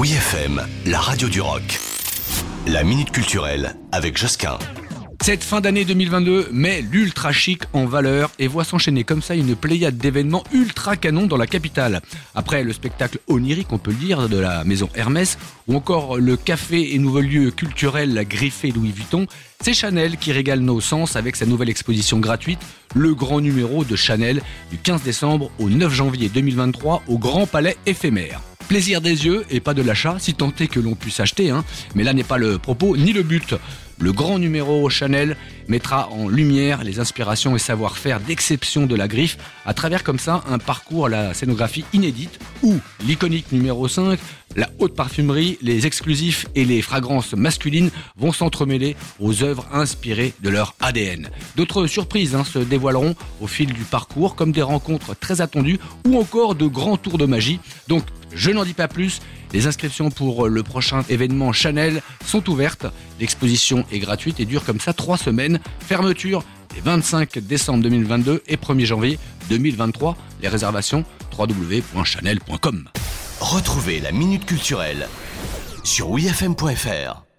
Oui FM, la radio du rock. La minute culturelle avec Josquin. Cette fin d'année 2022 met l'ultra chic en valeur et voit s'enchaîner comme ça une pléiade d'événements ultra canon dans la capitale. Après le spectacle onirique, on peut le dire, de la maison Hermès, ou encore le café et nouveau lieu culturel Griffé Louis Vuitton, c'est Chanel qui régale nos sens avec sa nouvelle exposition gratuite, le grand numéro de Chanel, du 15 décembre au 9 janvier 2023 au Grand Palais éphémère. Plaisir des yeux et pas de l'achat, si tant est que l'on puisse acheter, hein. mais là n'est pas le propos ni le but. Le grand numéro Chanel mettra en lumière les inspirations et savoir-faire d'exception de la griffe à travers comme ça un parcours à la scénographie inédite où l'iconique numéro 5, la haute parfumerie, les exclusifs et les fragrances masculines vont s'entremêler aux œuvres inspirées de leur ADN. D'autres surprises hein, se dévoileront au fil du parcours comme des rencontres très attendues ou encore de grands tours de magie. Donc je n'en dis pas plus. Les inscriptions pour le prochain événement Chanel sont ouvertes. L'exposition est gratuite et dure comme ça trois semaines. Fermeture les 25 décembre 2022 et 1er janvier 2023. Les réservations www.chanel.com. Retrouvez la minute culturelle sur wifm.fr.